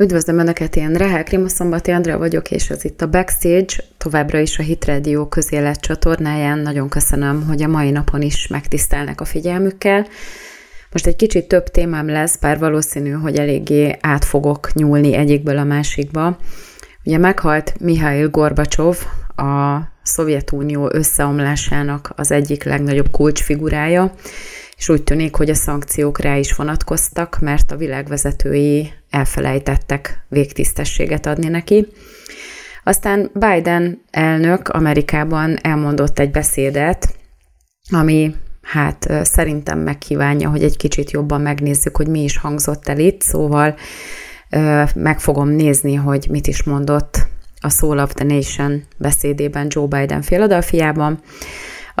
Üdvözlöm Önöket, én Rehel Krimoszombati Andrea vagyok, és ez itt a Backstage, továbbra is a Hit Radio közélet csatornáján. Nagyon köszönöm, hogy a mai napon is megtisztelnek a figyelmükkel. Most egy kicsit több témám lesz, bár valószínű, hogy eléggé át fogok nyúlni egyikből a másikba. Ugye meghalt Mihail Gorbacsov, a Szovjetunió összeomlásának az egyik legnagyobb kulcsfigurája, és úgy tűnik, hogy a szankciók rá is vonatkoztak, mert a világvezetői elfelejtettek végtisztességet adni neki. Aztán Biden elnök Amerikában elmondott egy beszédet, ami hát szerintem megkívánja, hogy egy kicsit jobban megnézzük, hogy mi is hangzott el itt, szóval meg fogom nézni, hogy mit is mondott a Soul of the Nation beszédében Joe Biden Philadelphiában.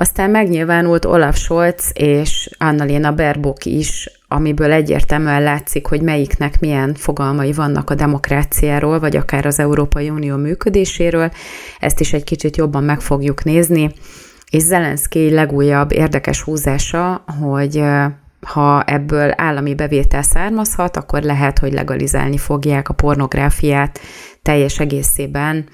Aztán megnyilvánult Olaf Scholz és Annalena Baerbock is, amiből egyértelműen látszik, hogy melyiknek milyen fogalmai vannak a demokráciáról, vagy akár az Európai Unió működéséről. Ezt is egy kicsit jobban meg fogjuk nézni. És Zelenszky legújabb érdekes húzása, hogy ha ebből állami bevétel származhat, akkor lehet, hogy legalizálni fogják a pornográfiát teljes egészében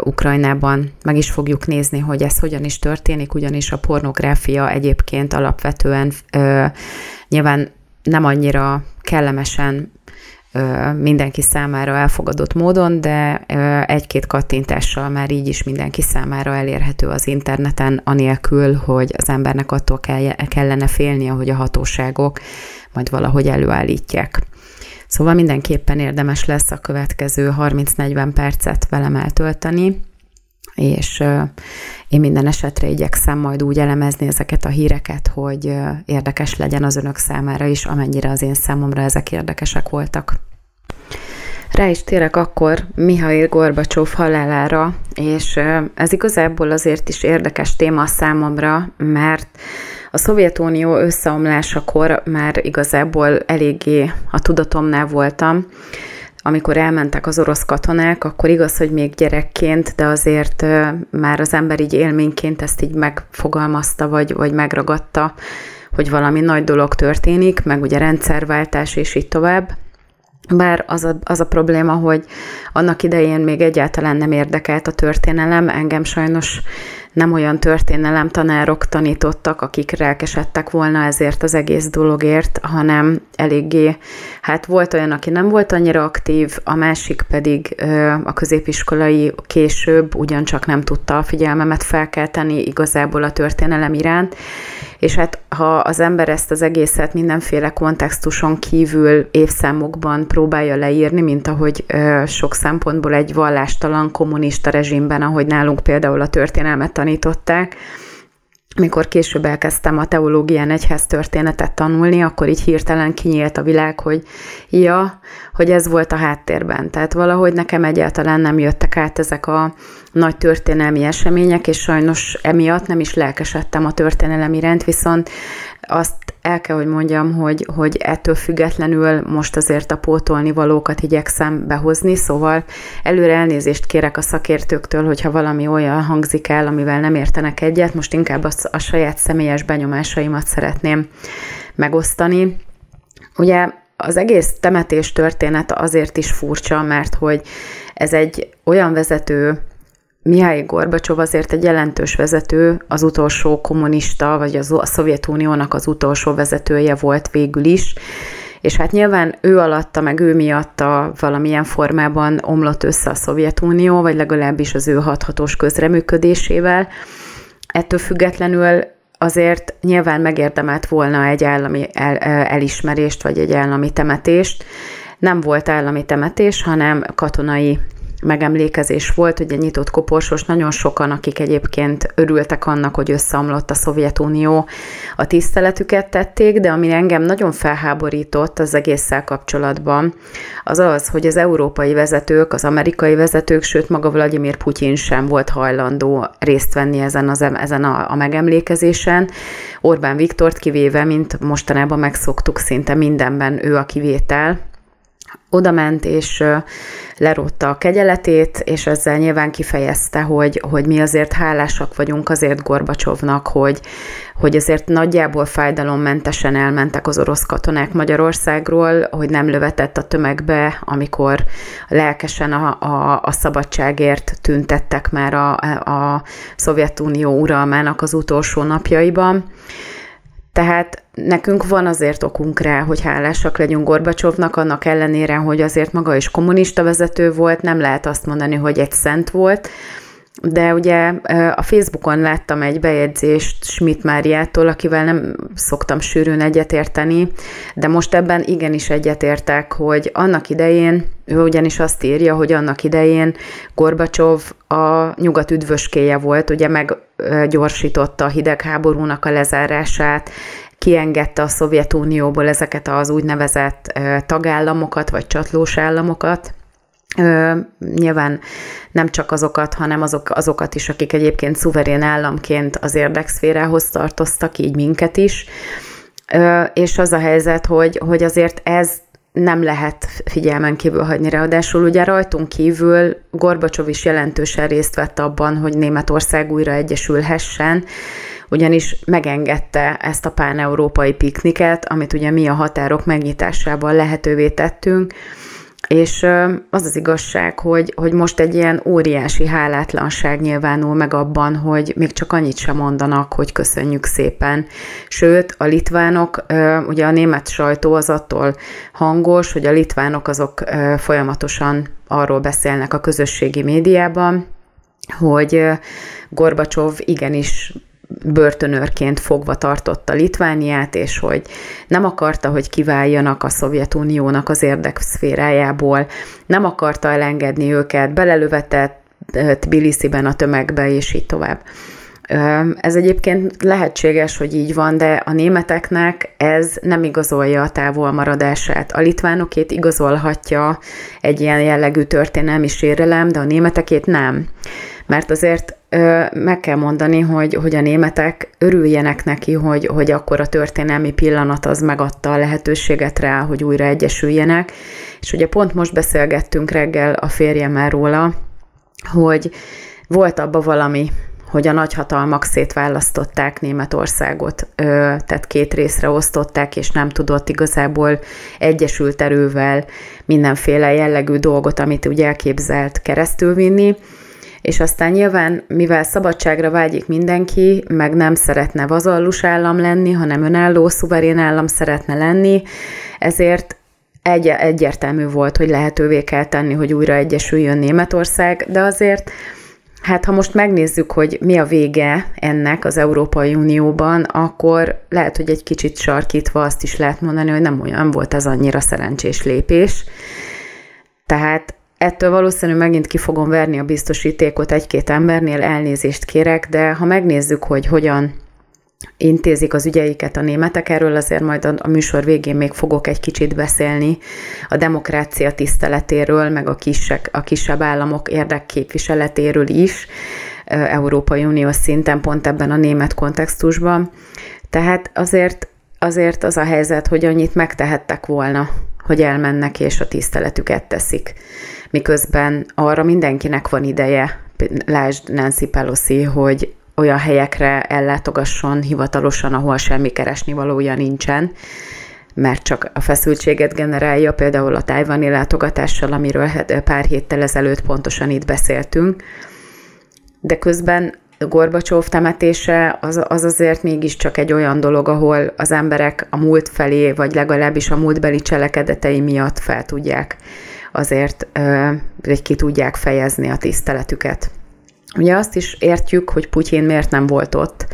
Ukrajnában. Meg is fogjuk nézni, hogy ez hogyan is történik, ugyanis a pornográfia egyébként alapvetően nyilván nem annyira kellemesen mindenki számára elfogadott módon, de egy-két kattintással már így is mindenki számára elérhető az interneten, anélkül, hogy az embernek attól kellene félnie, hogy a hatóságok majd valahogy előállítják. Szóval mindenképpen érdemes lesz a következő 30-40 percet velem eltölteni, és én minden esetre igyekszem majd úgy elemezni ezeket a híreket, hogy érdekes legyen az önök számára is, amennyire az én számomra ezek érdekesek voltak. Rá is térek akkor Mihail Gorbacsov halálára, és ez igazából azért is érdekes téma számomra, mert a Szovjetunió összeomlásakor már igazából eléggé a tudatomnál voltam, amikor elmentek az orosz katonák, akkor igaz, hogy még gyerekként, de azért már az ember így élményként ezt így megfogalmazta, vagy, vagy megragadta, hogy valami nagy dolog történik, meg ugye rendszerváltás és így tovább. Bár az a, az a probléma, hogy annak idején még egyáltalán nem érdekelt a történelem, engem sajnos nem olyan történelem tanárok tanítottak, akik rákesedtek volna ezért az egész dologért, hanem eléggé, hát volt olyan, aki nem volt annyira aktív, a másik pedig a középiskolai később ugyancsak nem tudta a figyelmemet felkelteni igazából a történelem iránt, és hát ha az ember ezt az egészet mindenféle kontextuson kívül évszámokban próbálja leírni, mint ahogy sok szempontból egy vallástalan kommunista rezsimben, ahogy nálunk például a történelmet tanították, mikor később elkezdtem a teológián egyház történetet tanulni, akkor így hirtelen kinyílt a világ, hogy ja, hogy ez volt a háttérben. Tehát valahogy nekem egyáltalán nem jöttek át ezek a nagy történelmi események, és sajnos emiatt nem is lelkesedtem a történelem iránt, viszont azt el kell, hogy mondjam, hogy, hogy ettől függetlenül most azért a pótolni valókat igyekszem behozni, szóval előre elnézést kérek a szakértőktől, hogyha valami olyan hangzik el, amivel nem értenek egyet, most inkább a, a saját személyes benyomásaimat szeretném megosztani. Ugye az egész temetés történet azért is furcsa, mert hogy ez egy olyan vezető, Mihály Gorbacsov azért egy jelentős vezető, az utolsó kommunista, vagy az, a Szovjetuniónak az utolsó vezetője volt végül is, és hát nyilván ő alatta, meg ő miatta valamilyen formában omlott össze a Szovjetunió, vagy legalábbis az ő hathatós közreműködésével. Ettől függetlenül azért nyilván megérdemelt volna egy állami el, elismerést, vagy egy állami temetést. Nem volt állami temetés, hanem katonai megemlékezés volt, ugye nyitott koporsos, nagyon sokan, akik egyébként örültek annak, hogy összeomlott a Szovjetunió, a tiszteletüket tették, de ami engem nagyon felháborított az egésszel kapcsolatban, az az, hogy az európai vezetők, az amerikai vezetők, sőt maga Vladimir Putyin sem volt hajlandó részt venni ezen, az, ezen a, a megemlékezésen. Orbán Viktort kivéve, mint mostanában megszoktuk, szinte mindenben ő a kivétel, oda ment, és lerótta a kegyeletét, és ezzel nyilván kifejezte, hogy, hogy mi azért hálásak vagyunk azért Gorbacsovnak, hogy, hogy azért nagyjából fájdalommentesen elmentek az orosz katonák Magyarországról, hogy nem lövetett a tömegbe, amikor lelkesen a, a, a szabadságért tüntettek már a, a Szovjetunió uralmának az utolsó napjaiban. Tehát nekünk van azért okunk rá, hogy hálásak legyünk Gorbacsovnak, annak ellenére, hogy azért maga is kommunista vezető volt, nem lehet azt mondani, hogy egy szent volt, de ugye a Facebookon láttam egy bejegyzést Schmidt Máriától, akivel nem szoktam sűrűn egyetérteni, de most ebben igenis egyetértek, hogy annak idején, ő ugyanis azt írja, hogy annak idején Gorbacsov a nyugat üdvöskéje volt, ugye meggyorsította a hidegháborúnak a lezárását, kiengedte a Szovjetunióból ezeket az úgynevezett tagállamokat, vagy csatlós államokat, Ö, nyilván nem csak azokat, hanem azok, azokat is, akik egyébként szuverén államként az érdekszférához tartoztak, így minket is. Ö, és az a helyzet, hogy, hogy azért ez nem lehet figyelmen kívül hagyni. Ráadásul ugye rajtunk kívül Gorbacsov is jelentősen részt vett abban, hogy Németország újra egyesülhessen, ugyanis megengedte ezt a pán-európai pikniket, amit ugye mi a határok megnyitásával lehetővé tettünk, és az az igazság, hogy, hogy most egy ilyen óriási hálátlanság nyilvánul meg abban, hogy még csak annyit sem mondanak, hogy köszönjük szépen. Sőt, a litvánok, ugye a német sajtó az attól hangos, hogy a litvánok azok folyamatosan arról beszélnek a közösségi médiában, hogy Gorbacsov igenis börtönőrként fogva tartotta Litvániát, és hogy nem akarta, hogy kiváljanak a Szovjetuniónak az érdekszférájából, nem akarta elengedni őket, belelövetett Tbilisi-ben a tömegbe, és így tovább. Ez egyébként lehetséges, hogy így van, de a németeknek ez nem igazolja a távolmaradását. A litvánokét igazolhatja egy ilyen jellegű történelmi sérelem, de a németekét nem. Mert azért meg kell mondani, hogy, hogy a németek örüljenek neki, hogy, hogy akkor a történelmi pillanat az megadta a lehetőséget rá, hogy újra egyesüljenek. És ugye pont most beszélgettünk reggel a férjemmel róla, hogy volt abba valami, hogy a nagyhatalmak szétválasztották Németországot, tehát két részre osztották, és nem tudott igazából egyesült erővel mindenféle jellegű dolgot, amit úgy elképzelt keresztülvinni, és aztán nyilván, mivel szabadságra vágyik mindenki, meg nem szeretne vazallus állam lenni, hanem önálló, szuverén állam szeretne lenni, ezért egy, egyértelmű volt, hogy lehetővé kell tenni, hogy újra egyesüljön Németország, de azért Hát ha most megnézzük, hogy mi a vége ennek az Európai Unióban, akkor lehet, hogy egy kicsit sarkítva azt is lehet mondani, hogy nem olyan volt ez annyira szerencsés lépés. Tehát Ettől valószínűleg megint ki fogom verni a biztosítékot egy-két embernél, elnézést kérek, de ha megnézzük, hogy hogyan intézik az ügyeiket a németek, erről azért majd a, a műsor végén még fogok egy kicsit beszélni a demokrácia tiszteletéről, meg a, kisek, a kisebb államok érdekképviseletéről is, Európai Uniós szinten, pont ebben a német kontextusban. Tehát azért, azért az a helyzet, hogy annyit megtehettek volna, hogy elmennek és a tiszteletüket teszik miközben arra mindenkinek van ideje, lásd Nancy Pelosi, hogy olyan helyekre ellátogasson hivatalosan, ahol semmi keresni valója nincsen, mert csak a feszültséget generálja, például a tájvani látogatással, amiről pár héttel ezelőtt pontosan itt beszéltünk. De közben Gorbacsov temetése az, az azért mégiscsak egy olyan dolog, ahol az emberek a múlt felé, vagy legalábbis a múltbeli cselekedetei miatt fel tudják azért hogy ki tudják fejezni a tiszteletüket. Ugye azt is értjük, hogy Putyin miért nem volt ott.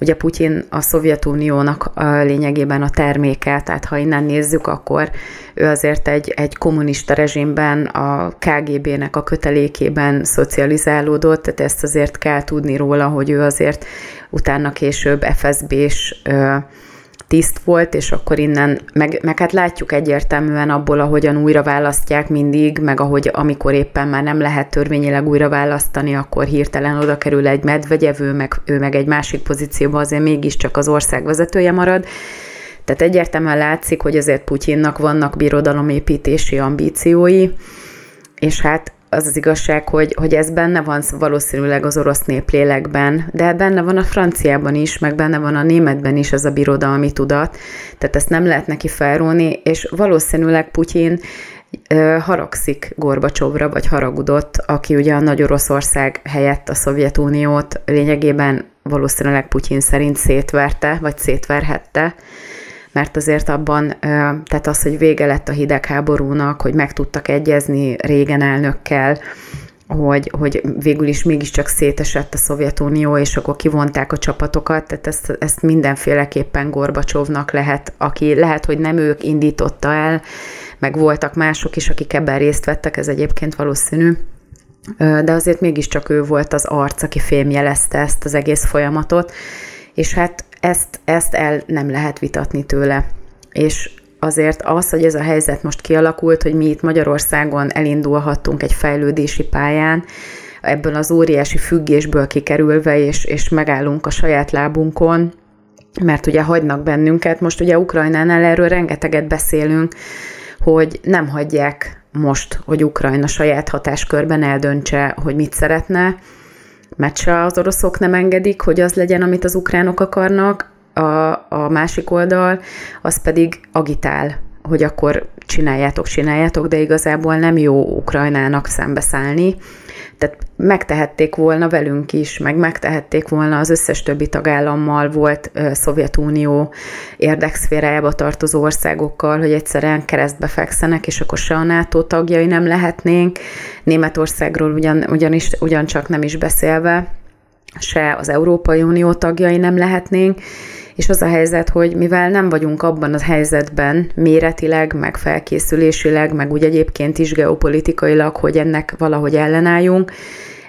Ugye Putyin a Szovjetuniónak a lényegében a terméke, tehát ha innen nézzük, akkor ő azért egy, egy kommunista rezsimben, a KGB-nek a kötelékében szocializálódott, tehát ezt azért kell tudni róla, hogy ő azért utána később FSB-s tiszt volt, és akkor innen, meg, meg hát látjuk egyértelműen abból, ahogyan újra választják mindig, meg ahogy amikor éppen már nem lehet törvényileg újra választani, akkor hirtelen oda kerül egy medvegyevő, meg ő meg egy másik pozícióba azért mégiscsak az ország vezetője marad. Tehát egyértelműen látszik, hogy azért Putyinnak vannak birodalomépítési ambíciói, és hát az az igazság, hogy, hogy ez benne van valószínűleg az orosz néplélekben, de benne van a franciában is, meg benne van a németben is ez a birodalmi tudat, tehát ezt nem lehet neki felróni, és valószínűleg Putyin haragszik Gorbacsovra, vagy haragudott, aki ugye a Nagy Oroszország helyett a Szovjetuniót lényegében valószínűleg Putyin szerint szétverte, vagy szétverhette, mert azért abban, tehát az, hogy vége lett a hidegháborúnak, hogy meg tudtak egyezni régen elnökkel, hogy, hogy végül is mégiscsak szétesett a Szovjetunió, és akkor kivonták a csapatokat, tehát ezt, ezt mindenféleképpen Gorbacsovnak lehet, aki lehet, hogy nem ők indította el, meg voltak mások is, akik ebben részt vettek, ez egyébként valószínű, de azért mégiscsak ő volt az arc, aki fémjelezte ezt az egész folyamatot, és hát ezt, ezt el nem lehet vitatni tőle. És azért az, hogy ez a helyzet most kialakult, hogy mi itt Magyarországon elindulhattunk egy fejlődési pályán, ebből az óriási függésből kikerülve, és, és megállunk a saját lábunkon, mert ugye hagynak bennünket. Most ugye Ukrajnánál erről rengeteget beszélünk, hogy nem hagyják most, hogy Ukrajna saját hatáskörben eldöntse, hogy mit szeretne, mert se az oroszok nem engedik, hogy az legyen, amit az ukránok akarnak, a, a másik oldal, az pedig agitál, hogy akkor csináljátok, csináljátok, de igazából nem jó Ukrajnának szembeszállni, tehát megtehették volna velünk is, meg megtehették volna az összes többi tagállammal, volt Szovjetunió érdekszférájába tartozó országokkal, hogy egyszerűen keresztbe fekszenek, és akkor se a NATO tagjai nem lehetnénk, Németországról ugyan, ugyanis, ugyancsak nem is beszélve, se az Európai Unió tagjai nem lehetnénk, és az a helyzet, hogy mivel nem vagyunk abban a helyzetben méretileg, meg felkészülésileg, meg úgy egyébként is geopolitikailag, hogy ennek valahogy ellenálljunk,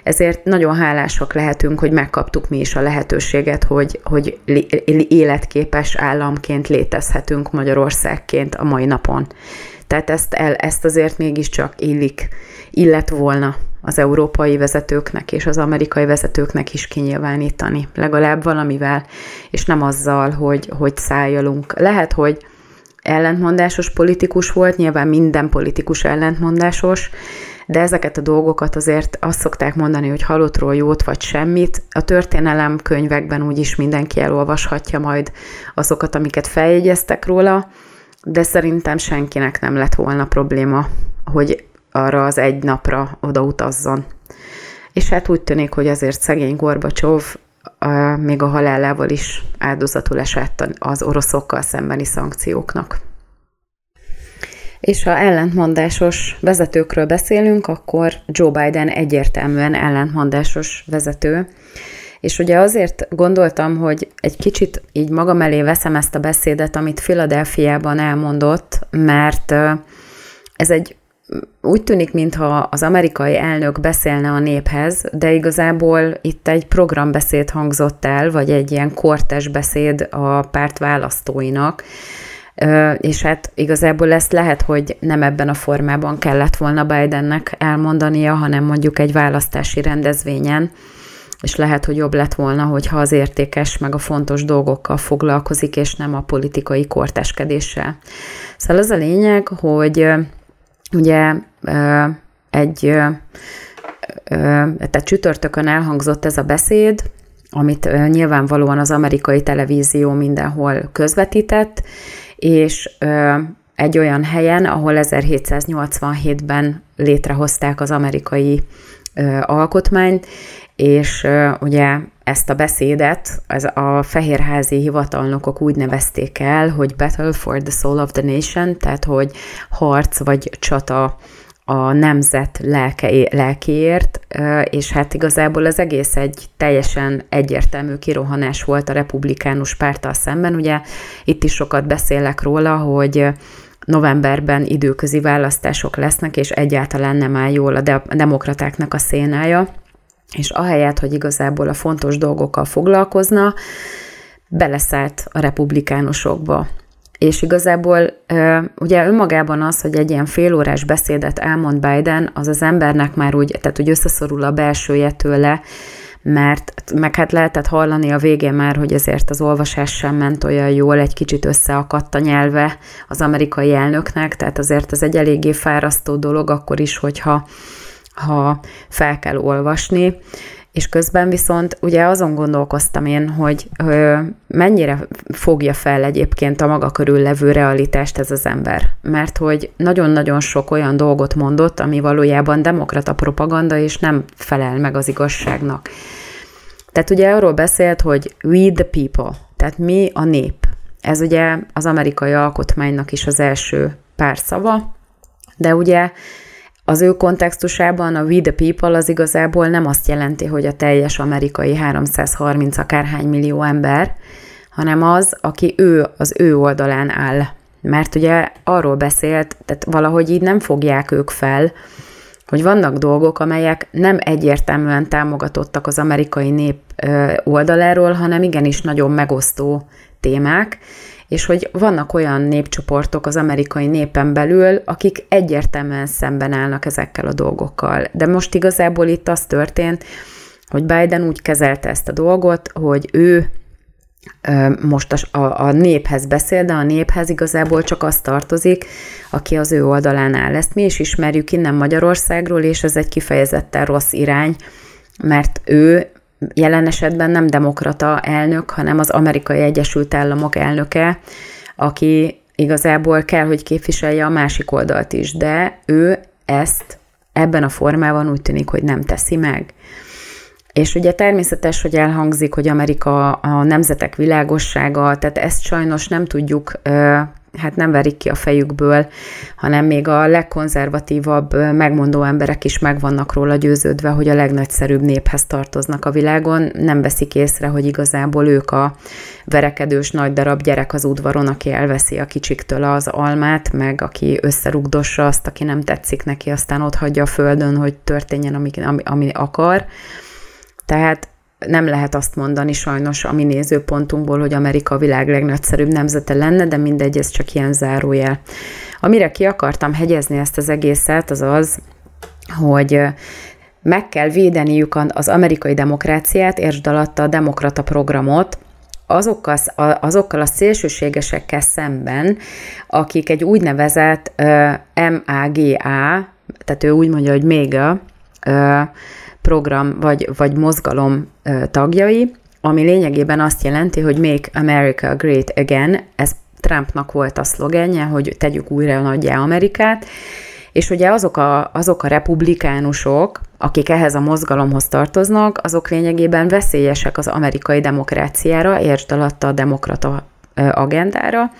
ezért nagyon hálásak lehetünk, hogy megkaptuk mi is a lehetőséget, hogy, hogy életképes államként létezhetünk Magyarországként a mai napon. Tehát ezt, el, ezt azért mégiscsak illik, illet volna az európai vezetőknek és az amerikai vezetőknek is kinyilvánítani, legalább valamivel, és nem azzal, hogy, hogy szájolunk. Lehet, hogy ellentmondásos politikus volt, nyilván minden politikus ellentmondásos, de ezeket a dolgokat azért azt szokták mondani, hogy halottról jót vagy semmit. A történelem könyvekben úgyis mindenki elolvashatja majd azokat, amiket feljegyeztek róla, de szerintem senkinek nem lett volna probléma, hogy arra az egy napra odautazzon. És hát úgy tűnik, hogy azért szegény Gorbacsov még a halálával is áldozatul esett az oroszokkal szembeni szankcióknak. És ha ellentmondásos vezetőkről beszélünk, akkor Joe Biden egyértelműen ellentmondásos vezető. És ugye azért gondoltam, hogy egy kicsit így magam elé veszem ezt a beszédet, amit Filadelfiában elmondott, mert ez egy úgy tűnik, mintha az amerikai elnök beszélne a néphez, de igazából itt egy programbeszéd hangzott el, vagy egy ilyen kortes beszéd a párt választóinak, és hát igazából ezt lehet, hogy nem ebben a formában kellett volna Bidennek elmondania, hanem mondjuk egy választási rendezvényen, és lehet, hogy jobb lett volna, hogyha az értékes, meg a fontos dolgokkal foglalkozik, és nem a politikai korteskedéssel. Szóval az a lényeg, hogy ugye egy, tehát csütörtökön elhangzott ez a beszéd, amit nyilvánvalóan az amerikai televízió mindenhol közvetített, és egy olyan helyen, ahol 1787-ben létrehozták az amerikai alkotmányt, és ugye ezt a beszédet ez a fehérházi hivatalnokok úgy nevezték el, hogy Battle for the Soul of the Nation, tehát hogy harc vagy csata a nemzet lelke, lelkiért, és hát igazából az egész egy teljesen egyértelmű kirohanás volt a republikánus párttal szemben. Ugye itt is sokat beszélek róla, hogy novemberben időközi választások lesznek, és egyáltalán nem áll jól a demokratáknak a szénája és ahelyett, hogy igazából a fontos dolgokkal foglalkozna, beleszállt a republikánusokba. És igazából ugye önmagában az, hogy egy ilyen félórás beszédet elmond Biden, az az embernek már úgy, tehát úgy összeszorul a belsője tőle, mert meg hát lehetett hallani a végén már, hogy ezért az olvasás sem ment olyan jól, egy kicsit összeakadt a nyelve az amerikai elnöknek, tehát azért ez egy eléggé fárasztó dolog akkor is, hogyha ha fel kell olvasni és közben viszont ugye azon gondolkoztam én, hogy ö, mennyire fogja fel egyébként a maga körül levő realitást ez az ember. Mert hogy nagyon-nagyon sok olyan dolgot mondott, ami valójában demokrata propaganda, és nem felel meg az igazságnak. Tehát ugye arról beszélt, hogy we the people, tehát mi a nép. Ez ugye az amerikai alkotmánynak is az első pár szava, de ugye az ő kontextusában a We the People az igazából nem azt jelenti, hogy a teljes amerikai 330 akárhány millió ember, hanem az, aki ő az ő oldalán áll. Mert ugye arról beszélt, tehát valahogy így nem fogják ők fel, hogy vannak dolgok, amelyek nem egyértelműen támogatottak az amerikai nép oldaláról, hanem igenis nagyon megosztó témák, és hogy vannak olyan népcsoportok az amerikai népen belül, akik egyértelműen szemben állnak ezekkel a dolgokkal. De most igazából itt az történt, hogy Biden úgy kezelte ezt a dolgot, hogy ő most a, a, a néphez beszél, de a néphez igazából csak az tartozik, aki az ő oldalán áll. Ezt mi is ismerjük innen Magyarországról, és ez egy kifejezetten rossz irány, mert ő jelen esetben nem demokrata elnök, hanem az Amerikai Egyesült Államok elnöke, aki igazából kell, hogy képviselje a másik oldalt is, de ő ezt ebben a formában úgy tűnik, hogy nem teszi meg. És ugye természetes, hogy elhangzik, hogy Amerika a nemzetek világossága, tehát ezt sajnos nem tudjuk hát nem verik ki a fejükből, hanem még a legkonzervatívabb megmondó emberek is meg vannak róla győződve, hogy a legnagyszerűbb néphez tartoznak a világon, nem veszik észre, hogy igazából ők a verekedős nagy darab gyerek az udvaron, aki elveszi a kicsiktől az almát, meg aki összerugdossa azt, aki nem tetszik neki, aztán ott hagyja a földön, hogy történjen, ami, ami, ami akar. Tehát nem lehet azt mondani sajnos a mi nézőpontunkból, hogy Amerika a világ legnagyszerűbb nemzete lenne, de mindegy, ez csak ilyen zárójel. Amire ki akartam hegyezni ezt az egészet, az az, hogy meg kell védeniük az amerikai demokráciát, értsd alatta a demokrata programot, azokkal, azokkal a szélsőségesekkel szemben, akik egy úgynevezett uh, MAGA, tehát ő úgy mondja, hogy méga, uh, program vagy, vagy mozgalom tagjai, ami lényegében azt jelenti, hogy Make America Great Again, ez Trumpnak volt a szlogenje, hogy tegyük újra nagyjá Amerikát, és ugye azok a, azok a republikánusok, akik ehhez a mozgalomhoz tartoznak, azok lényegében veszélyesek az amerikai demokráciára, értsd a demokrata agendára,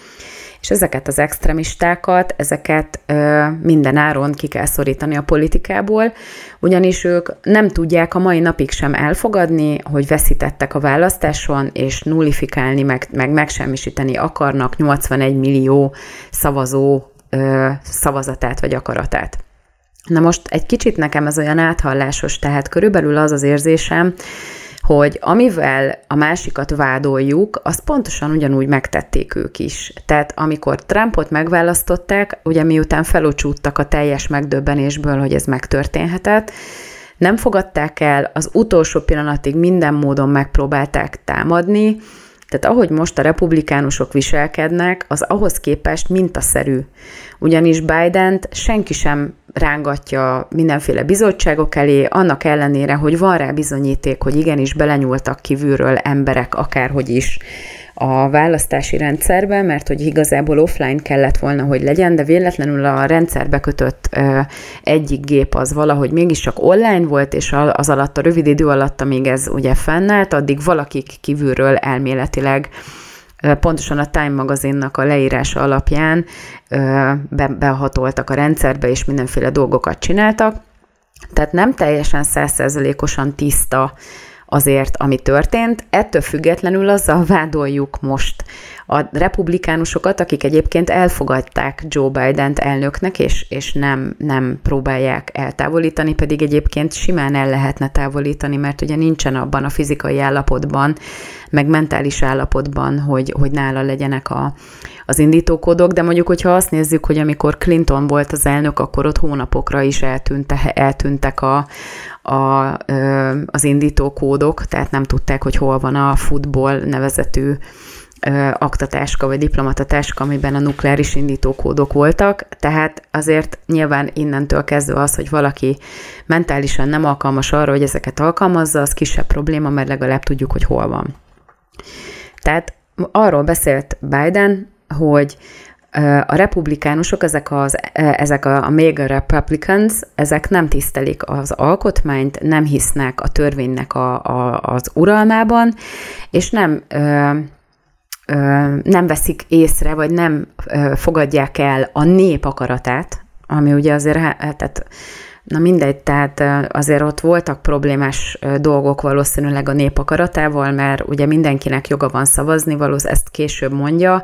és ezeket az extremistákat, ezeket minden áron ki kell szorítani a politikából, ugyanis ők nem tudják a mai napig sem elfogadni, hogy veszítettek a választáson, és nullifikálni, meg, meg megsemmisíteni akarnak 81 millió szavazó szavazatát vagy akaratát. Na most egy kicsit nekem ez olyan áthallásos, tehát körülbelül az az érzésem, hogy amivel a másikat vádoljuk, azt pontosan ugyanúgy megtették ők is. Tehát amikor Trumpot megválasztották, ugye miután felocsúttak a teljes megdöbbenésből, hogy ez megtörténhetett, nem fogadták el, az utolsó pillanatig minden módon megpróbálták támadni, tehát ahogy most a republikánusok viselkednek, az ahhoz képest mintaszerű. Ugyanis biden senki sem rángatja mindenféle bizottságok elé, annak ellenére, hogy van rá bizonyíték, hogy igenis belenyúltak kívülről emberek, akárhogy is a választási rendszerbe, mert hogy igazából offline kellett volna, hogy legyen, de véletlenül a rendszerbe kötött ö, egyik gép az valahogy mégiscsak online volt, és az alatt, a rövid idő alatt, amíg ez ugye fennállt, addig valakik kívülről elméletileg pontosan a Time magazinnak a leírása alapján be, behatoltak a rendszerbe, és mindenféle dolgokat csináltak. Tehát nem teljesen százszerzelékosan tiszta azért, ami történt. Ettől függetlenül azzal vádoljuk most a republikánusokat, akik egyébként elfogadták Joe Biden-t elnöknek, és, és nem, nem próbálják eltávolítani, pedig egyébként simán el lehetne távolítani, mert ugye nincsen abban a fizikai állapotban, meg mentális állapotban, hogy, hogy nála legyenek a, az indítókódok, de mondjuk, hogyha azt nézzük, hogy amikor Clinton volt az elnök, akkor ott hónapokra is eltűnte, eltűntek a, a, az indítókódok, tehát nem tudták, hogy hol van a futball nevezetű aktatáska vagy diplomatatáska, amiben a nukleáris indítókódok voltak, tehát azért nyilván innentől kezdve az, hogy valaki mentálisan nem alkalmas arra, hogy ezeket alkalmazza, az kisebb probléma, mert legalább tudjuk, hogy hol van. Tehát arról beszélt Biden, hogy a republikánusok, ezek, az, ezek a, a mega republicans, ezek nem tisztelik az alkotmányt, nem hisznek a törvénynek a, a, az uralmában, és nem nem veszik észre, vagy nem fogadják el a nép akaratát, ami ugye azért, tehát Na mindegy, tehát azért ott voltak problémás dolgok valószínűleg a nép akaratával, mert ugye mindenkinek joga van szavazni, valószínűleg ezt később mondja,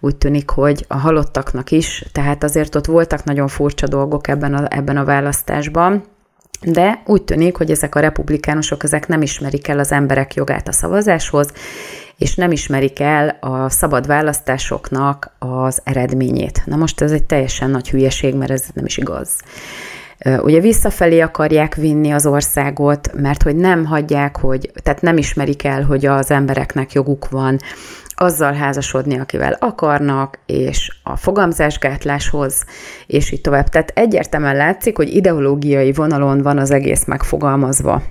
úgy tűnik, hogy a halottaknak is, tehát azért ott voltak nagyon furcsa dolgok ebben a, ebben a választásban, de úgy tűnik, hogy ezek a republikánusok ezek nem ismerik el az emberek jogát a szavazáshoz, és nem ismerik el a szabad választásoknak az eredményét. Na most ez egy teljesen nagy hülyeség, mert ez nem is igaz. Ugye visszafelé akarják vinni az országot, mert hogy nem hagyják, hogy, tehát nem ismerik el, hogy az embereknek joguk van azzal házasodni, akivel akarnak, és a fogamzásgátláshoz, és így tovább. Tehát egyértelműen látszik, hogy ideológiai vonalon van az egész megfogalmazva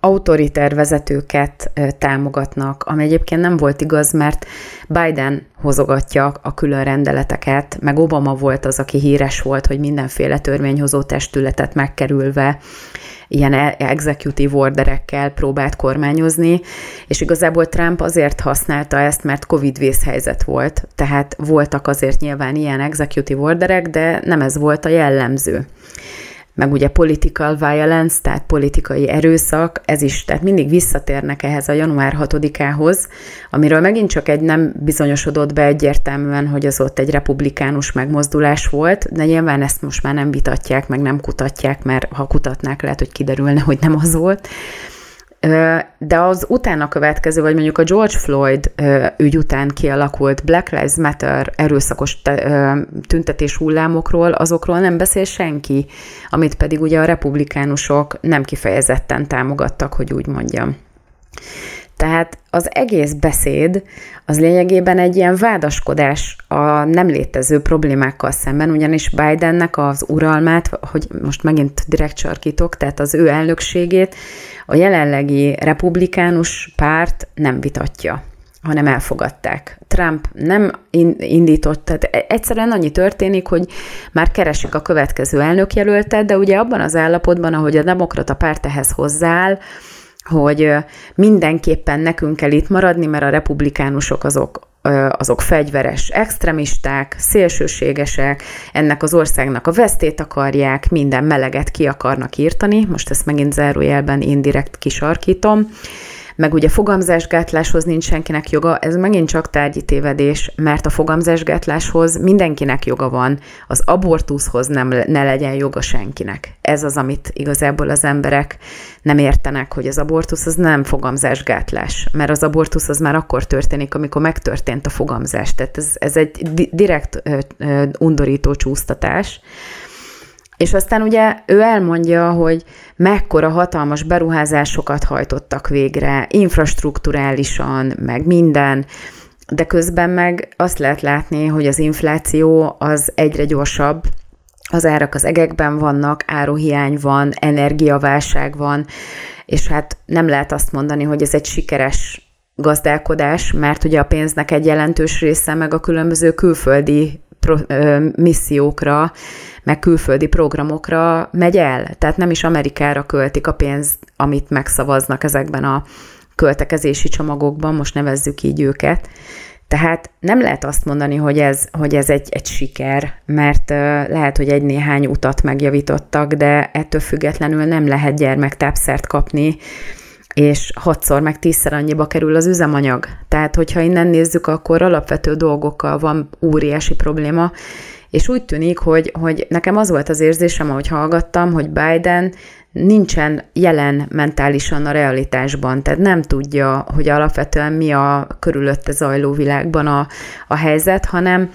autoriter vezetőket támogatnak, ami egyébként nem volt igaz, mert Biden hozogatja a külön rendeleteket, meg Obama volt az, aki híres volt, hogy mindenféle törvényhozó testületet megkerülve ilyen e- executive orderekkel próbált kormányozni, és igazából Trump azért használta ezt, mert Covid vészhelyzet volt, tehát voltak azért nyilván ilyen executive orderek, de nem ez volt a jellemző meg ugye political violence, tehát politikai erőszak, ez is, tehát mindig visszatérnek ehhez a január 6-ához, amiről megint csak egy nem bizonyosodott be egyértelműen, hogy az ott egy republikánus megmozdulás volt, de nyilván ezt most már nem vitatják, meg nem kutatják, mert ha kutatnák, lehet, hogy kiderülne, hogy nem az volt. De az utána következő, vagy mondjuk a George Floyd ügy után kialakult Black Lives Matter erőszakos tüntetés hullámokról, azokról nem beszél senki, amit pedig ugye a republikánusok nem kifejezetten támogattak, hogy úgy mondjam. Tehát az egész beszéd az lényegében egy ilyen vádaskodás a nem létező problémákkal szemben, ugyanis Bidennek az uralmát, hogy most megint direkt csarkítok, tehát az ő elnökségét a jelenlegi republikánus párt nem vitatja hanem elfogadták. Trump nem indított, tehát e- egyszerűen annyi történik, hogy már keresik a következő elnökjelöltet, de ugye abban az állapotban, ahogy a demokrata párt ehhez hozzááll, hogy mindenképpen nekünk kell itt maradni, mert a republikánusok azok azok fegyveres extremisták, szélsőségesek, ennek az országnak a vesztét akarják, minden meleget ki akarnak írtani, most ezt megint zárójelben indirekt kisarkítom, meg ugye fogamzásgátláshoz nincs senkinek joga, ez megint csak tárgyi tévedés, mert a fogamzásgátláshoz mindenkinek joga van, az abortuszhoz nem, ne legyen joga senkinek. Ez az, amit igazából az emberek nem értenek, hogy az abortusz az nem fogamzásgátlás, mert az abortusz az már akkor történik, amikor megtörtént a fogamzás. Tehát ez, ez egy direkt undorító csúsztatás. És aztán ugye ő elmondja, hogy mekkora hatalmas beruházásokat hajtottak végre, infrastruktúrálisan, meg minden, de közben meg azt lehet látni, hogy az infláció az egyre gyorsabb, az árak az egekben vannak, áruhiány van, energiaválság van, és hát nem lehet azt mondani, hogy ez egy sikeres gazdálkodás, mert ugye a pénznek egy jelentős része meg a különböző külföldi missziókra, meg külföldi programokra megy el. Tehát nem is Amerikára költik a pénzt, amit megszavaznak ezekben a költekezési csomagokban, most nevezzük így őket. Tehát nem lehet azt mondani, hogy ez, hogy ez egy, egy siker, mert lehet, hogy egy-néhány utat megjavítottak, de ettől függetlenül nem lehet gyermektápszert kapni, és hatszor meg tízszer annyiba kerül az üzemanyag. Tehát, hogyha innen nézzük, akkor alapvető dolgokkal van óriási probléma, és úgy tűnik, hogy, hogy nekem az volt az érzésem, ahogy hallgattam, hogy Biden nincsen jelen mentálisan a realitásban, tehát nem tudja, hogy alapvetően mi a körülötte zajló világban a, a helyzet, hanem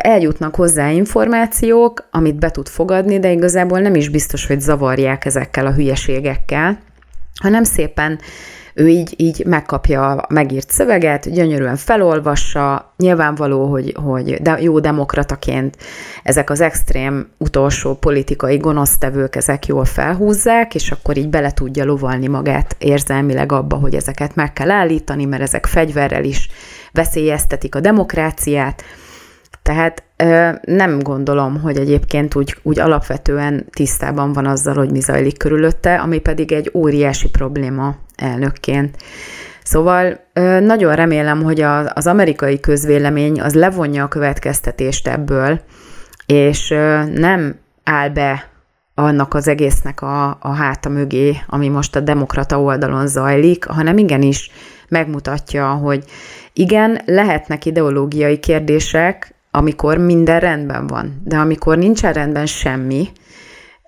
eljutnak hozzá információk, amit be tud fogadni, de igazából nem is biztos, hogy zavarják ezekkel a hülyeségekkel, hanem szépen ő így, így megkapja a megírt szöveget, gyönyörűen felolvassa, nyilvánvaló, hogy, hogy de jó demokrataként ezek az extrém utolsó politikai gonosztevők, ezek jól felhúzzák, és akkor így bele tudja lovalni magát érzelmileg abba, hogy ezeket meg kell állítani, mert ezek fegyverrel is veszélyeztetik a demokráciát, tehát nem gondolom, hogy egyébként úgy, úgy alapvetően tisztában van azzal, hogy mi zajlik körülötte, ami pedig egy óriási probléma elnökként. Szóval nagyon remélem, hogy az amerikai közvélemény az levonja a következtetést ebből, és nem áll be annak az egésznek a, a háta mögé, ami most a demokrata oldalon zajlik, hanem igenis megmutatja, hogy igen, lehetnek ideológiai kérdések, amikor minden rendben van. De amikor nincsen rendben semmi,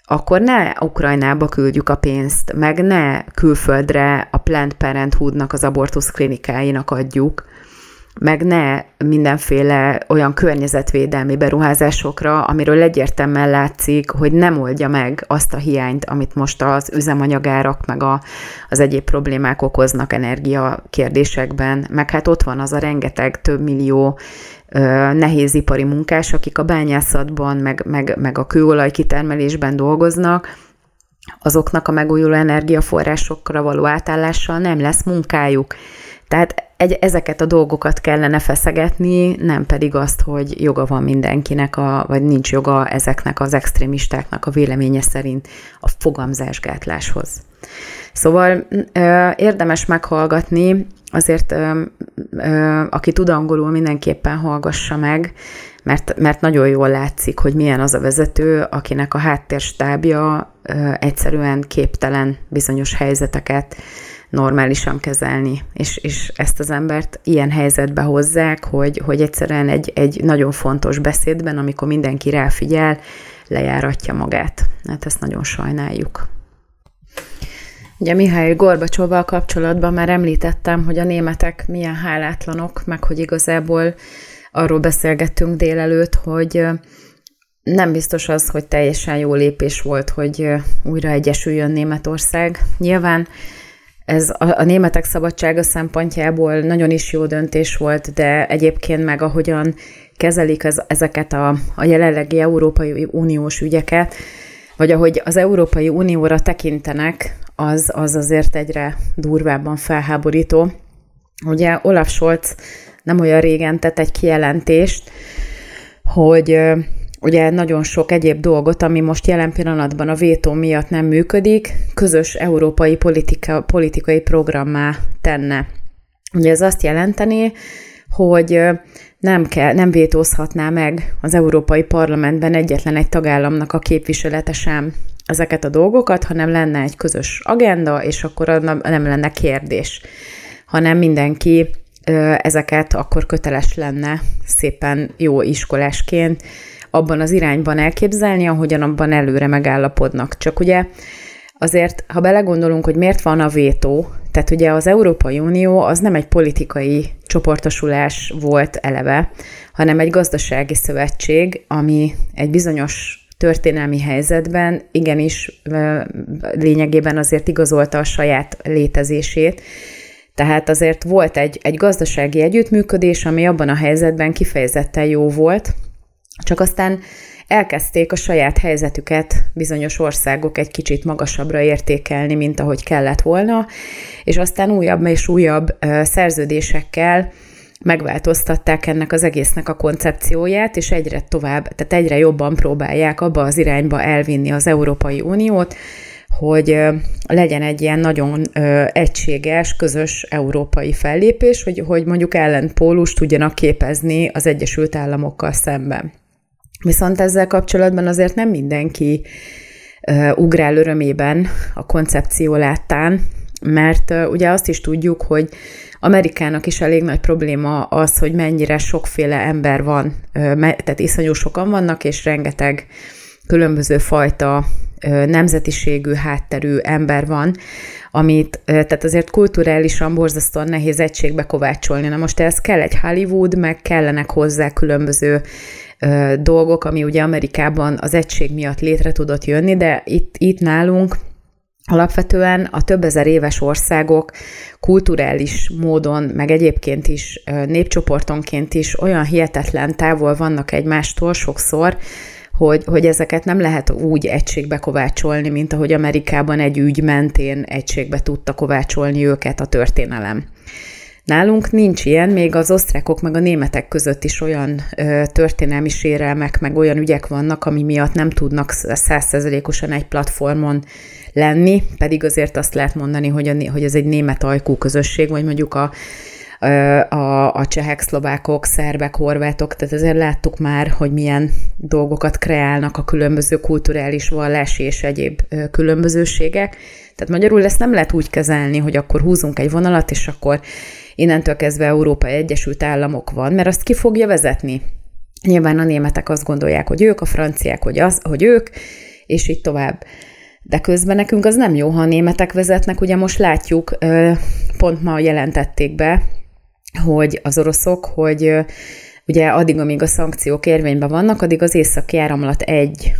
akkor ne Ukrajnába küldjük a pénzt, meg ne külföldre a Planned Parenthoodnak, az abortusz klinikáinak adjuk, meg ne mindenféle olyan környezetvédelmi beruházásokra, amiről egyértelműen látszik, hogy nem oldja meg azt a hiányt, amit most az üzemanyagárak, meg a, az egyéb problémák okoznak energia kérdésekben, meg hát ott van az a rengeteg több millió nehézipari munkás, akik a bányászatban, meg, meg, meg a kőolaj kitermelésben dolgoznak, azoknak a megújuló energiaforrásokra való átállással nem lesz munkájuk. Tehát egy, ezeket a dolgokat kellene feszegetni, nem pedig azt, hogy joga van mindenkinek, a, vagy nincs joga ezeknek az extrémistáknak a véleménye szerint a fogamzásgátláshoz. Szóval érdemes meghallgatni azért aki tud angolul, mindenképpen hallgassa meg, mert, mert nagyon jól látszik, hogy milyen az a vezető, akinek a háttérstábja egyszerűen képtelen bizonyos helyzeteket normálisan kezelni, és, és ezt az embert ilyen helyzetbe hozzák, hogy, hogy egyszerűen egy, egy nagyon fontos beszédben, amikor mindenki ráfigyel, lejáratja magát. Hát ezt nagyon sajnáljuk. Ugye Mihály Gorbacsóval kapcsolatban már említettem, hogy a németek milyen hálátlanok, meg hogy igazából arról beszélgettünk délelőtt, hogy nem biztos az, hogy teljesen jó lépés volt, hogy újra egyesüljön Németország. Nyilván ez a, németek szabadsága szempontjából nagyon is jó döntés volt, de egyébként meg ahogyan kezelik ez, ezeket a, a jelenlegi Európai Uniós ügyeket, vagy ahogy az Európai Unióra tekintenek, az, az azért egyre durvábban felháborító. Ugye Olaf Scholz nem olyan régen tett egy kijelentést, hogy ugye nagyon sok egyéb dolgot, ami most jelen pillanatban a vétó miatt nem működik, közös európai politika, politikai programmá tenne. Ugye ez azt jelenteni, hogy nem, kell, nem vétózhatná meg az Európai Parlamentben egyetlen egy tagállamnak a képviselete sem ezeket a dolgokat, hanem lenne egy közös agenda, és akkor nem lenne kérdés, hanem mindenki ezeket akkor köteles lenne szépen jó iskolásként abban az irányban elképzelni, ahogyan abban előre megállapodnak. Csak ugye azért, ha belegondolunk, hogy miért van a vétó, tehát ugye az Európai Unió az nem egy politikai csoportosulás volt eleve, hanem egy gazdasági szövetség, ami egy bizonyos történelmi helyzetben igenis lényegében azért igazolta a saját létezését. Tehát azért volt egy, egy gazdasági együttműködés, ami abban a helyzetben kifejezetten jó volt, csak aztán elkezdték a saját helyzetüket bizonyos országok egy kicsit magasabbra értékelni, mint ahogy kellett volna, és aztán újabb és újabb szerződésekkel megváltoztatták ennek az egésznek a koncepcióját, és egyre tovább, tehát egyre jobban próbálják abba az irányba elvinni az Európai Uniót, hogy legyen egy ilyen nagyon egységes, közös európai fellépés, hogy, hogy mondjuk ellenpólust tudjanak képezni az Egyesült Államokkal szemben. Viszont ezzel kapcsolatban azért nem mindenki ugrál örömében a koncepció láttán, mert ugye azt is tudjuk, hogy Amerikának is elég nagy probléma az, hogy mennyire sokféle ember van, tehát iszonyú sokan vannak, és rengeteg különböző fajta nemzetiségű, hátterű ember van, amit, tehát azért kulturálisan borzasztóan nehéz egységbe kovácsolni. Na most ez kell egy Hollywood, meg kellenek hozzá különböző dolgok, ami ugye Amerikában az egység miatt létre tudott jönni, de itt, itt nálunk Alapvetően a több ezer éves országok kulturális módon, meg egyébként is népcsoportonként is olyan hihetetlen távol vannak egymástól sokszor, hogy, hogy ezeket nem lehet úgy egységbe kovácsolni, mint ahogy Amerikában egy ügy mentén egységbe tudta kovácsolni őket a történelem. Nálunk nincs ilyen, még az osztrákok meg a németek között is olyan ö, történelmi sérelmek, meg olyan ügyek vannak, ami miatt nem tudnak százszerzelékosan egy platformon lenni, pedig azért azt lehet mondani, hogy, a, hogy ez egy német ajkú közösség, vagy mondjuk a, a, a csehek, szlovákok, szerbek, horvátok, tehát azért láttuk már, hogy milyen dolgokat kreálnak a különböző kulturális, vallási és egyéb különbözőségek. Tehát magyarul ezt nem lehet úgy kezelni, hogy akkor húzunk egy vonalat, és akkor innentől kezdve Európa Egyesült Államok van, mert azt ki fogja vezetni. Nyilván a németek azt gondolják, hogy ők, a franciák, hogy, az, hogy ők, és így tovább. De közben nekünk az nem jó, ha a németek vezetnek, ugye most látjuk, pont ma jelentették be, hogy az oroszok, hogy ugye addig, amíg a szankciók érvényben vannak, addig az északi áramlat egy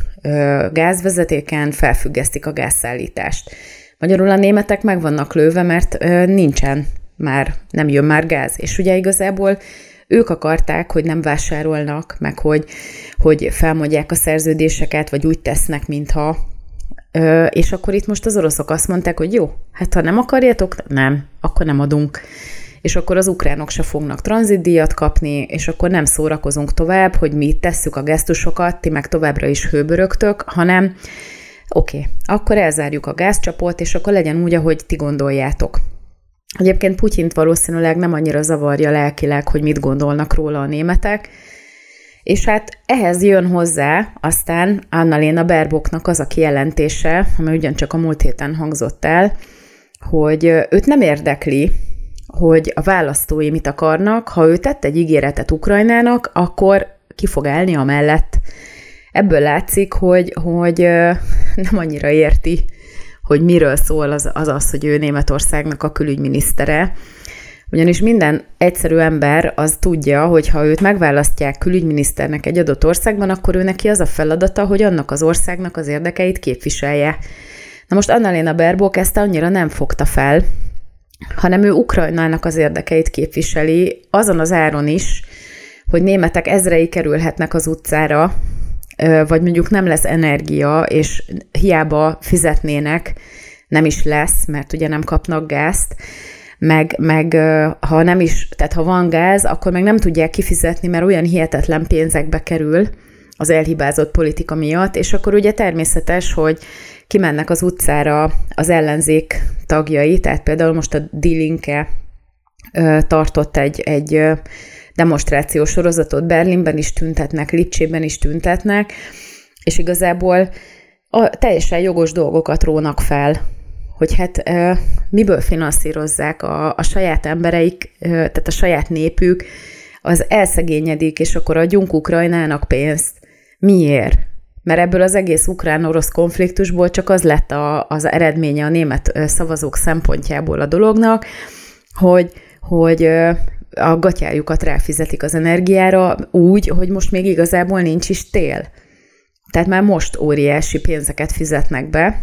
gázvezetéken felfüggesztik a gázszállítást. Magyarul a németek meg vannak lőve, mert nincsen már, nem jön már gáz. És ugye igazából ők akarták, hogy nem vásárolnak, meg hogy, hogy felmondják a szerződéseket, vagy úgy tesznek, mintha és akkor itt most az oroszok azt mondták, hogy jó, hát ha nem akarjátok, nem, akkor nem adunk. És akkor az ukránok se fognak tranzitdíjat kapni, és akkor nem szórakozunk tovább, hogy mi tesszük a gesztusokat, ti meg továbbra is hőbörögtök, hanem oké, okay, akkor elzárjuk a gázcsapot, és akkor legyen úgy, ahogy ti gondoljátok. Egyébként Putyint valószínűleg nem annyira zavarja lelkileg, hogy mit gondolnak róla a németek, és hát ehhez jön hozzá aztán Annalena Berboknak az a kijelentése, ami ugyancsak a múlt héten hangzott el, hogy őt nem érdekli, hogy a választói mit akarnak, ha ő tett egy ígéretet Ukrajnának, akkor ki fog állni a mellett. Ebből látszik, hogy, hogy nem annyira érti, hogy miről szól az, az az, hogy ő Németországnak a külügyminisztere, ugyanis minden egyszerű ember az tudja, hogy ha őt megválasztják külügyminiszternek egy adott országban, akkor ő neki az a feladata, hogy annak az országnak az érdekeit képviselje. Na most Annalena Berbok ezt annyira nem fogta fel, hanem ő Ukrajnának az érdekeit képviseli, azon az áron is, hogy németek ezrei kerülhetnek az utcára, vagy mondjuk nem lesz energia, és hiába fizetnének, nem is lesz, mert ugye nem kapnak gázt, meg, meg ha nem is, tehát ha van gáz, akkor meg nem tudják kifizetni, mert olyan hihetetlen pénzekbe kerül az elhibázott politika miatt, és akkor ugye természetes, hogy kimennek az utcára az ellenzék tagjai, tehát például most a Dilinke tartott egy, egy demonstrációs sorozatot, Berlinben is tüntetnek, Lipcsében is tüntetnek, és igazából a teljesen jogos dolgokat rónak fel hogy hát miből finanszírozzák a, a saját embereik, tehát a saját népük, az elszegényedik, és akkor adjunk Ukrajnának pénzt. Miért? Mert ebből az egész ukrán-orosz konfliktusból csak az lett a, az eredménye a német szavazók szempontjából a dolognak, hogy, hogy a gatyájukat ráfizetik az energiára úgy, hogy most még igazából nincs is tél. Tehát már most óriási pénzeket fizetnek be,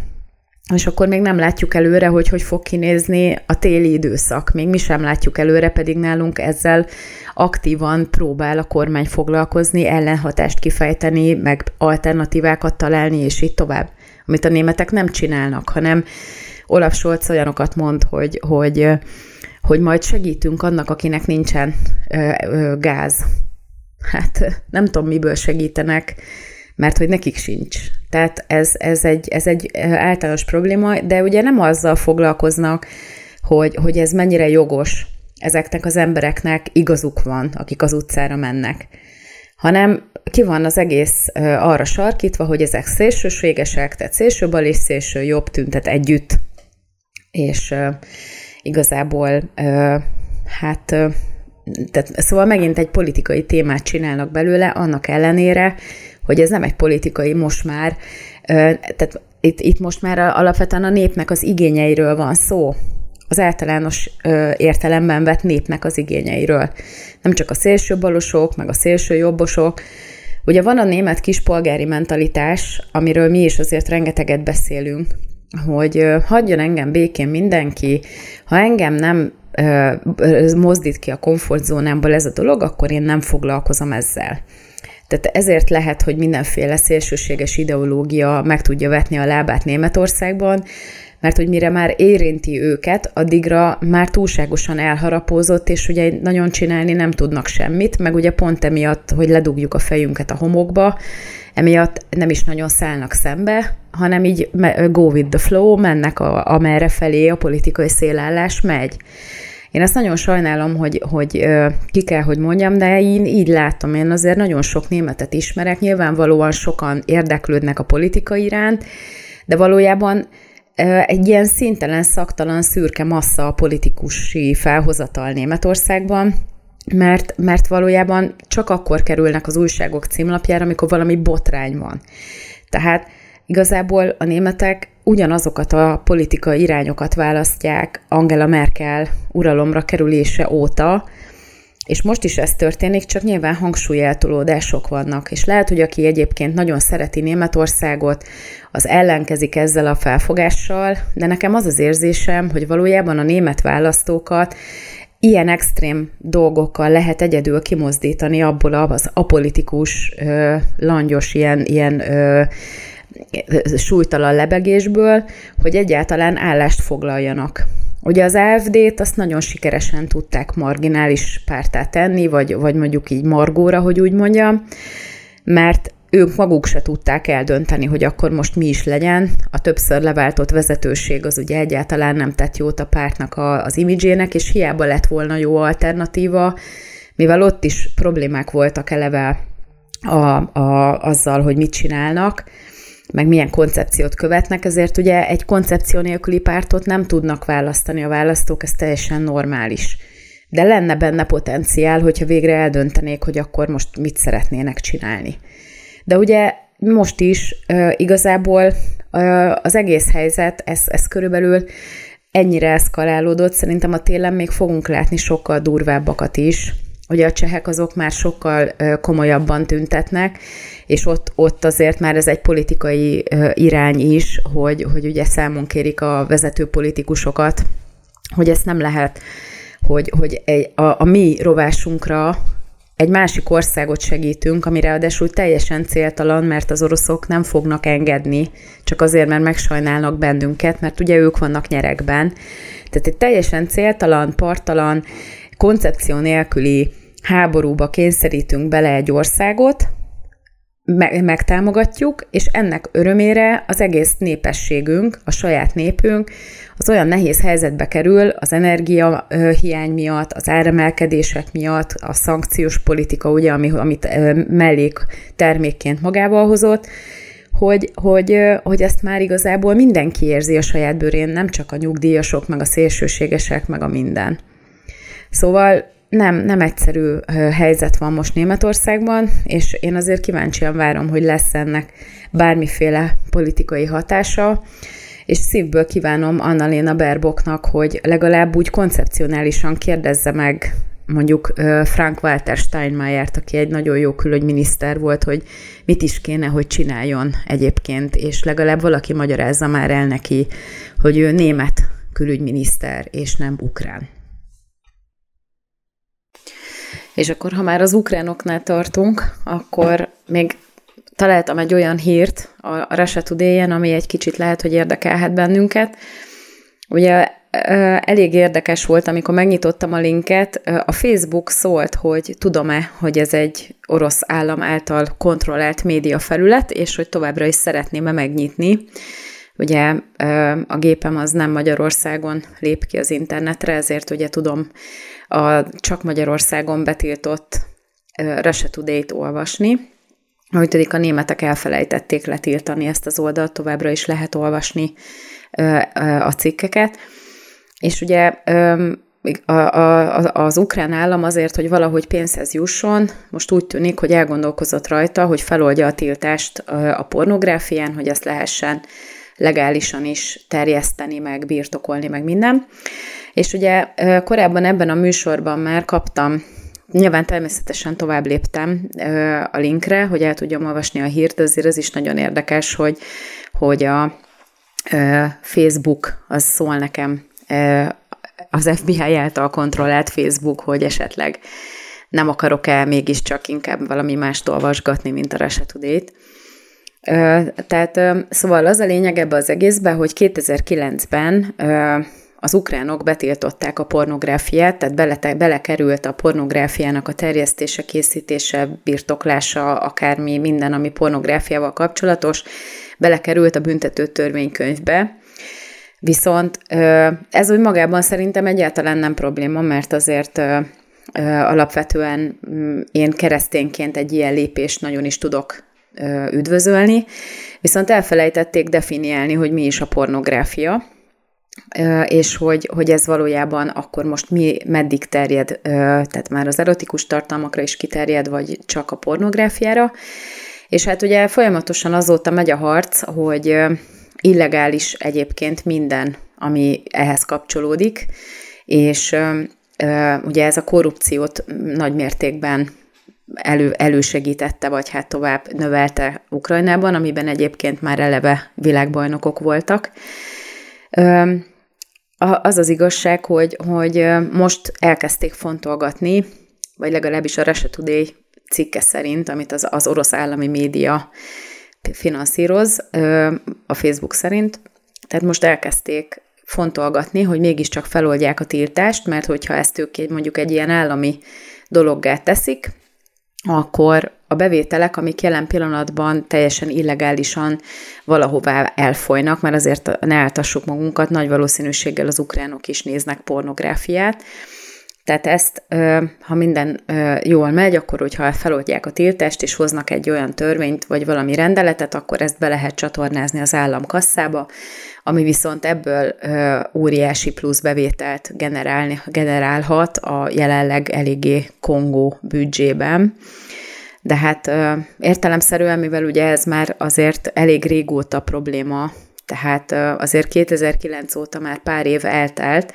és akkor még nem látjuk előre, hogy hogy fog kinézni a téli időszak. Még mi sem látjuk előre, pedig nálunk ezzel aktívan próbál a kormány foglalkozni, ellenhatást kifejteni, meg alternatívákat találni, és így tovább. Amit a németek nem csinálnak, hanem Olaf Scholz olyanokat mond, hogy, hogy, hogy majd segítünk annak, akinek nincsen gáz. Hát nem tudom, miből segítenek, mert hogy nekik sincs. Tehát ez, ez, egy, ez egy általános probléma, de ugye nem azzal foglalkoznak, hogy, hogy ez mennyire jogos ezeknek az embereknek igazuk van, akik az utcára mennek, hanem ki van az egész arra sarkítva, hogy ezek szélsőségesek, tehát szélső bal és szélső jobb tüntet együtt, és igazából hát tehát, szóval megint egy politikai témát csinálnak belőle, annak ellenére, hogy ez nem egy politikai most már, tehát itt, itt most már alapvetően a népnek az igényeiről van szó, az általános értelemben vett népnek az igényeiről. Nem csak a szélső balosok, meg a szélső jobbosok. Ugye van a német kispolgári mentalitás, amiről mi is azért rengeteget beszélünk, hogy hagyjon engem békén mindenki, ha engem nem ö, mozdít ki a komfortzónámból ez a dolog, akkor én nem foglalkozom ezzel. Tehát ezért lehet, hogy mindenféle szélsőséges ideológia meg tudja vetni a lábát Németországban, mert hogy mire már érinti őket, addigra már túlságosan elharapózott, és ugye nagyon csinálni nem tudnak semmit, meg ugye pont emiatt, hogy ledugjuk a fejünket a homokba, emiatt nem is nagyon szállnak szembe, hanem így go with the flow, mennek a, amerre felé a politikai szélállás megy. Én ezt nagyon sajnálom, hogy, hogy ki kell, hogy mondjam, de én így látom, én azért nagyon sok németet ismerek, nyilvánvalóan sokan érdeklődnek a politika iránt, de valójában egy ilyen szintelen, szaktalan, szürke massza a politikusi felhozatal Németországban, mert, mert valójában csak akkor kerülnek az újságok címlapjára, amikor valami botrány van. Tehát igazából a németek ugyanazokat a politikai irányokat választják Angela Merkel uralomra kerülése óta, és most is ez történik, csak nyilván hangsúlyeltolódások vannak. És lehet, hogy aki egyébként nagyon szereti Németországot, az ellenkezik ezzel a felfogással, de nekem az az érzésem, hogy valójában a német választókat ilyen extrém dolgokkal lehet egyedül kimozdítani abból az apolitikus, langyos, ilyen, ilyen súlytalan lebegésből, hogy egyáltalán állást foglaljanak. Ugye az AFD-t azt nagyon sikeresen tudták marginális pártát tenni, vagy, vagy mondjuk így margóra, hogy úgy mondjam, mert ők maguk se tudták eldönteni, hogy akkor most mi is legyen. A többször leváltott vezetőség az ugye egyáltalán nem tett jót a pártnak a, az imidzsének, és hiába lett volna jó alternatíva, mivel ott is problémák voltak eleve a, a, azzal, hogy mit csinálnak, meg milyen koncepciót követnek, ezért ugye egy koncepció nélküli pártot nem tudnak választani a választók, ez teljesen normális. De lenne benne potenciál, hogyha végre eldöntenék, hogy akkor most mit szeretnének csinálni. De ugye most is igazából az egész helyzet, ez, ez körülbelül ennyire eszkalálódott, szerintem a télen még fogunk látni sokkal durvábbakat is, Ugye a csehek azok már sokkal komolyabban tüntetnek, és ott, ott azért már ez egy politikai irány is, hogy, hogy ugye számon kérik a vezető politikusokat, hogy ezt nem lehet, hogy, hogy egy, a, a mi rovásunkra egy másik országot segítünk, ami ráadásul teljesen céltalan, mert az oroszok nem fognak engedni, csak azért, mert megsajnálnak bennünket, mert ugye ők vannak nyerekben. Tehát egy teljesen céltalan, partalan, koncepció nélküli háborúba kényszerítünk bele egy országot, megtámogatjuk, és ennek örömére az egész népességünk, a saját népünk az olyan nehéz helyzetbe kerül az energia hiány miatt, az áremelkedések miatt, a szankciós politika, ugye, ami, amit mellék termékként magával hozott, hogy, hogy, hogy ezt már igazából mindenki érzi a saját bőrén, nem csak a nyugdíjasok, meg a szélsőségesek, meg a minden. Szóval nem, nem egyszerű helyzet van most Németországban, és én azért kíváncsian várom, hogy lesz ennek bármiféle politikai hatása, és szívből kívánom Annalena Berboknak, hogy legalább úgy koncepcionálisan kérdezze meg mondjuk Frank-Walter Steinmeiert, aki egy nagyon jó külügyminiszter volt, hogy mit is kéne, hogy csináljon egyébként, és legalább valaki magyarázza már el neki, hogy ő német külügyminiszter, és nem ukrán. És akkor, ha már az ukránoknál tartunk, akkor még találtam egy olyan hírt a Russia today ami egy kicsit lehet, hogy érdekelhet bennünket. Ugye elég érdekes volt, amikor megnyitottam a linket, a Facebook szólt, hogy tudom-e, hogy ez egy orosz állam által kontrollált média felület, és hogy továbbra is szeretném-e megnyitni. Ugye a gépem az nem Magyarországon lép ki az internetre, ezért ugye tudom a csak Magyarországon betiltott Today-t olvasni. Ahogy tudik, a németek elfelejtették letiltani ezt az oldalt, továbbra is lehet olvasni a cikkeket. És ugye a, a, az ukrán állam azért, hogy valahogy pénzhez jusson, most úgy tűnik, hogy elgondolkozott rajta, hogy feloldja a tiltást a pornográfián, hogy ezt lehessen legálisan is terjeszteni, meg birtokolni, meg minden. És ugye korábban ebben a műsorban már kaptam Nyilván természetesen tovább léptem a linkre, hogy el tudjam olvasni a hírt, de azért az is nagyon érdekes, hogy, hogy a Facebook az szól nekem az FBI által kontrollált Facebook, hogy esetleg nem akarok-e mégiscsak inkább valami mást olvasgatni, mint a Russia Today-t. Tehát szóval az a lényeg ebbe az egészben, hogy 2009-ben az ukránok betiltották a pornográfiát, tehát bele, belekerült a pornográfiának a terjesztése, készítése, birtoklása, akármi, minden, ami pornográfiával kapcsolatos, belekerült a büntető törvénykönyvbe. Viszont ez úgy magában szerintem egyáltalán nem probléma, mert azért alapvetően mm, én keresztényként egy ilyen lépést nagyon is tudok üdvözölni, viszont elfelejtették definiálni, hogy mi is a pornográfia, és hogy, hogy ez valójában akkor most mi, meddig terjed, tehát már az erotikus tartalmakra is kiterjed, vagy csak a pornográfiára. És hát ugye folyamatosan azóta megy a harc, hogy illegális egyébként minden, ami ehhez kapcsolódik, és ugye ez a korrupciót nagy mértékben elő, elősegítette, vagy hát tovább növelte Ukrajnában, amiben egyébként már eleve világbajnokok voltak. Az az igazság, hogy, hogy most elkezdték fontolgatni, vagy legalábbis a Russia Today cikke szerint, amit az, az orosz állami média finanszíroz, a Facebook szerint. Tehát most elkezdték fontolgatni, hogy mégiscsak feloldják a tiltást, mert hogyha ezt ők mondjuk egy ilyen állami dologgá teszik, akkor a bevételek, amik jelen pillanatban teljesen illegálisan valahová elfolynak, mert azért ne áltassuk magunkat, nagy valószínűséggel az ukránok is néznek pornográfiát, tehát ezt, ha minden jól megy, akkor hogyha feloldják a tiltást, és hoznak egy olyan törvényt, vagy valami rendeletet, akkor ezt be lehet csatornázni az állam kasszába, ami viszont ebből óriási plusz bevételt generálni, generálhat a jelenleg eléggé kongó büdzsében. De hát értelemszerűen, mivel ugye ez már azért elég régóta probléma, tehát azért 2009 óta már pár év eltelt,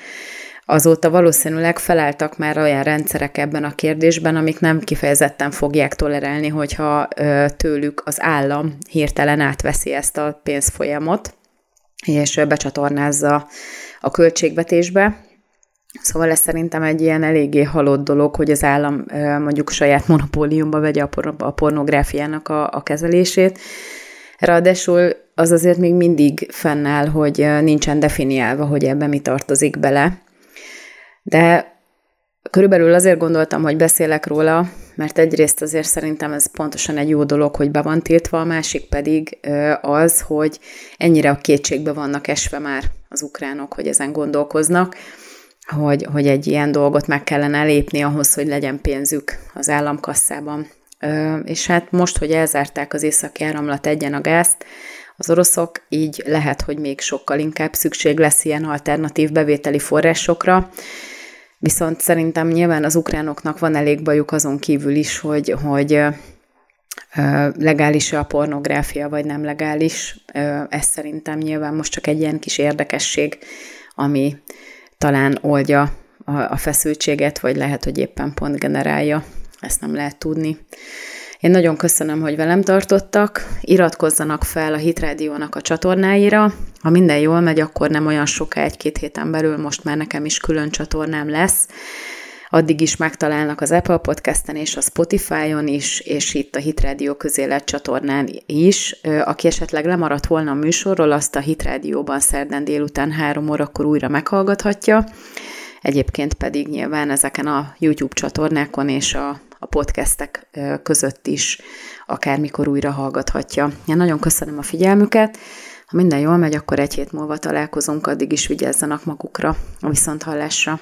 azóta valószínűleg felálltak már olyan rendszerek ebben a kérdésben, amik nem kifejezetten fogják tolerálni, hogyha tőlük az állam hirtelen átveszi ezt a pénzfolyamot, és becsatornázza a költségvetésbe. Szóval ez szerintem egy ilyen eléggé halott dolog, hogy az állam mondjuk saját monopóliumba vegye a pornográfiának a, a kezelését. Ráadásul az azért még mindig fennáll, hogy nincsen definiálva, hogy ebbe mi tartozik bele. De körülbelül azért gondoltam, hogy beszélek róla, mert egyrészt azért szerintem ez pontosan egy jó dolog, hogy be van tiltva, a másik pedig az, hogy ennyire a kétségbe vannak esve már az ukránok, hogy ezen gondolkoznak, hogy, hogy egy ilyen dolgot meg kellene lépni ahhoz, hogy legyen pénzük az államkasszában. És hát most, hogy elzárták az északi áramlat egyen a gázt, az oroszok, így lehet, hogy még sokkal inkább szükség lesz ilyen alternatív bevételi forrásokra, Viszont szerintem nyilván az ukránoknak van elég bajuk azon kívül is, hogy, hogy legális a pornográfia, vagy nem legális. Ez szerintem nyilván most csak egy ilyen kis érdekesség, ami talán oldja a feszültséget, vagy lehet, hogy éppen pont generálja. Ezt nem lehet tudni. Én nagyon köszönöm, hogy velem tartottak. Iratkozzanak fel a Hitrádiónak a csatornáira. Ha minden jól megy, akkor nem olyan soká, egy-két héten belül most már nekem is külön csatornám lesz. Addig is megtalálnak az Apple Podcasten és a Spotify-on is, és itt a Hitrádió közélet csatornán is. Aki esetleg lemaradt volna a műsorról, azt a Hitrádióban szerdán délután három órakor újra meghallgathatja. Egyébként pedig nyilván ezeken a YouTube csatornákon és a a podcastek között is akármikor újra hallgathatja. Én nagyon köszönöm a figyelmüket, ha minden jól megy, akkor egy hét múlva találkozunk, addig is vigyázzanak magukra a viszonthallásra.